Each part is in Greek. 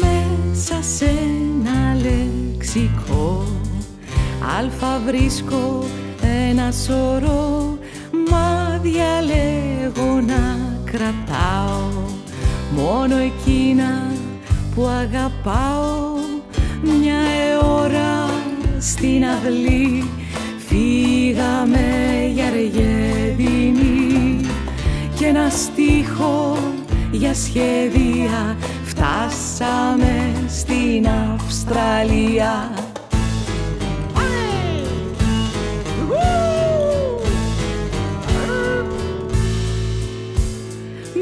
Μέσα σε ένα λεξικό Αλφα βρίσκω ένα σωρό Μα διαλέγω να κρατάω. Μόνο εκείνα που αγαπάω. Μια ώρα στην αδλή στίχο για σχέδια. Φτάσαμε στην Αυστραλία.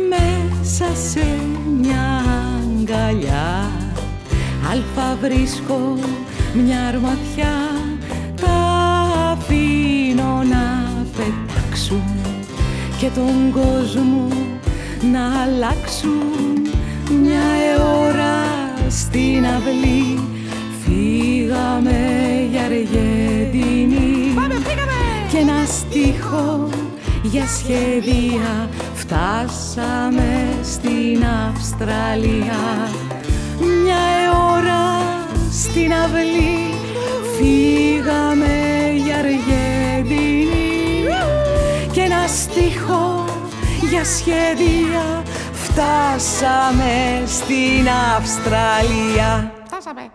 Μέσα σε μια αγκαλιά Αλφα βρίσκω μια αρματιά Και τον κόσμο να αλλάξουν. Μια ώρα στην αυλή Φύγαμε για Αργεντινή. Πάμε, φύγαμε! Και ένα στίχο για σχέδια. Φτάσαμε στην Αυστραλία. Μια ώρα στην αυλή Φύγαμε στίχο για σχέδια Φτάσαμε στην Αυστραλία Φτάσαμε.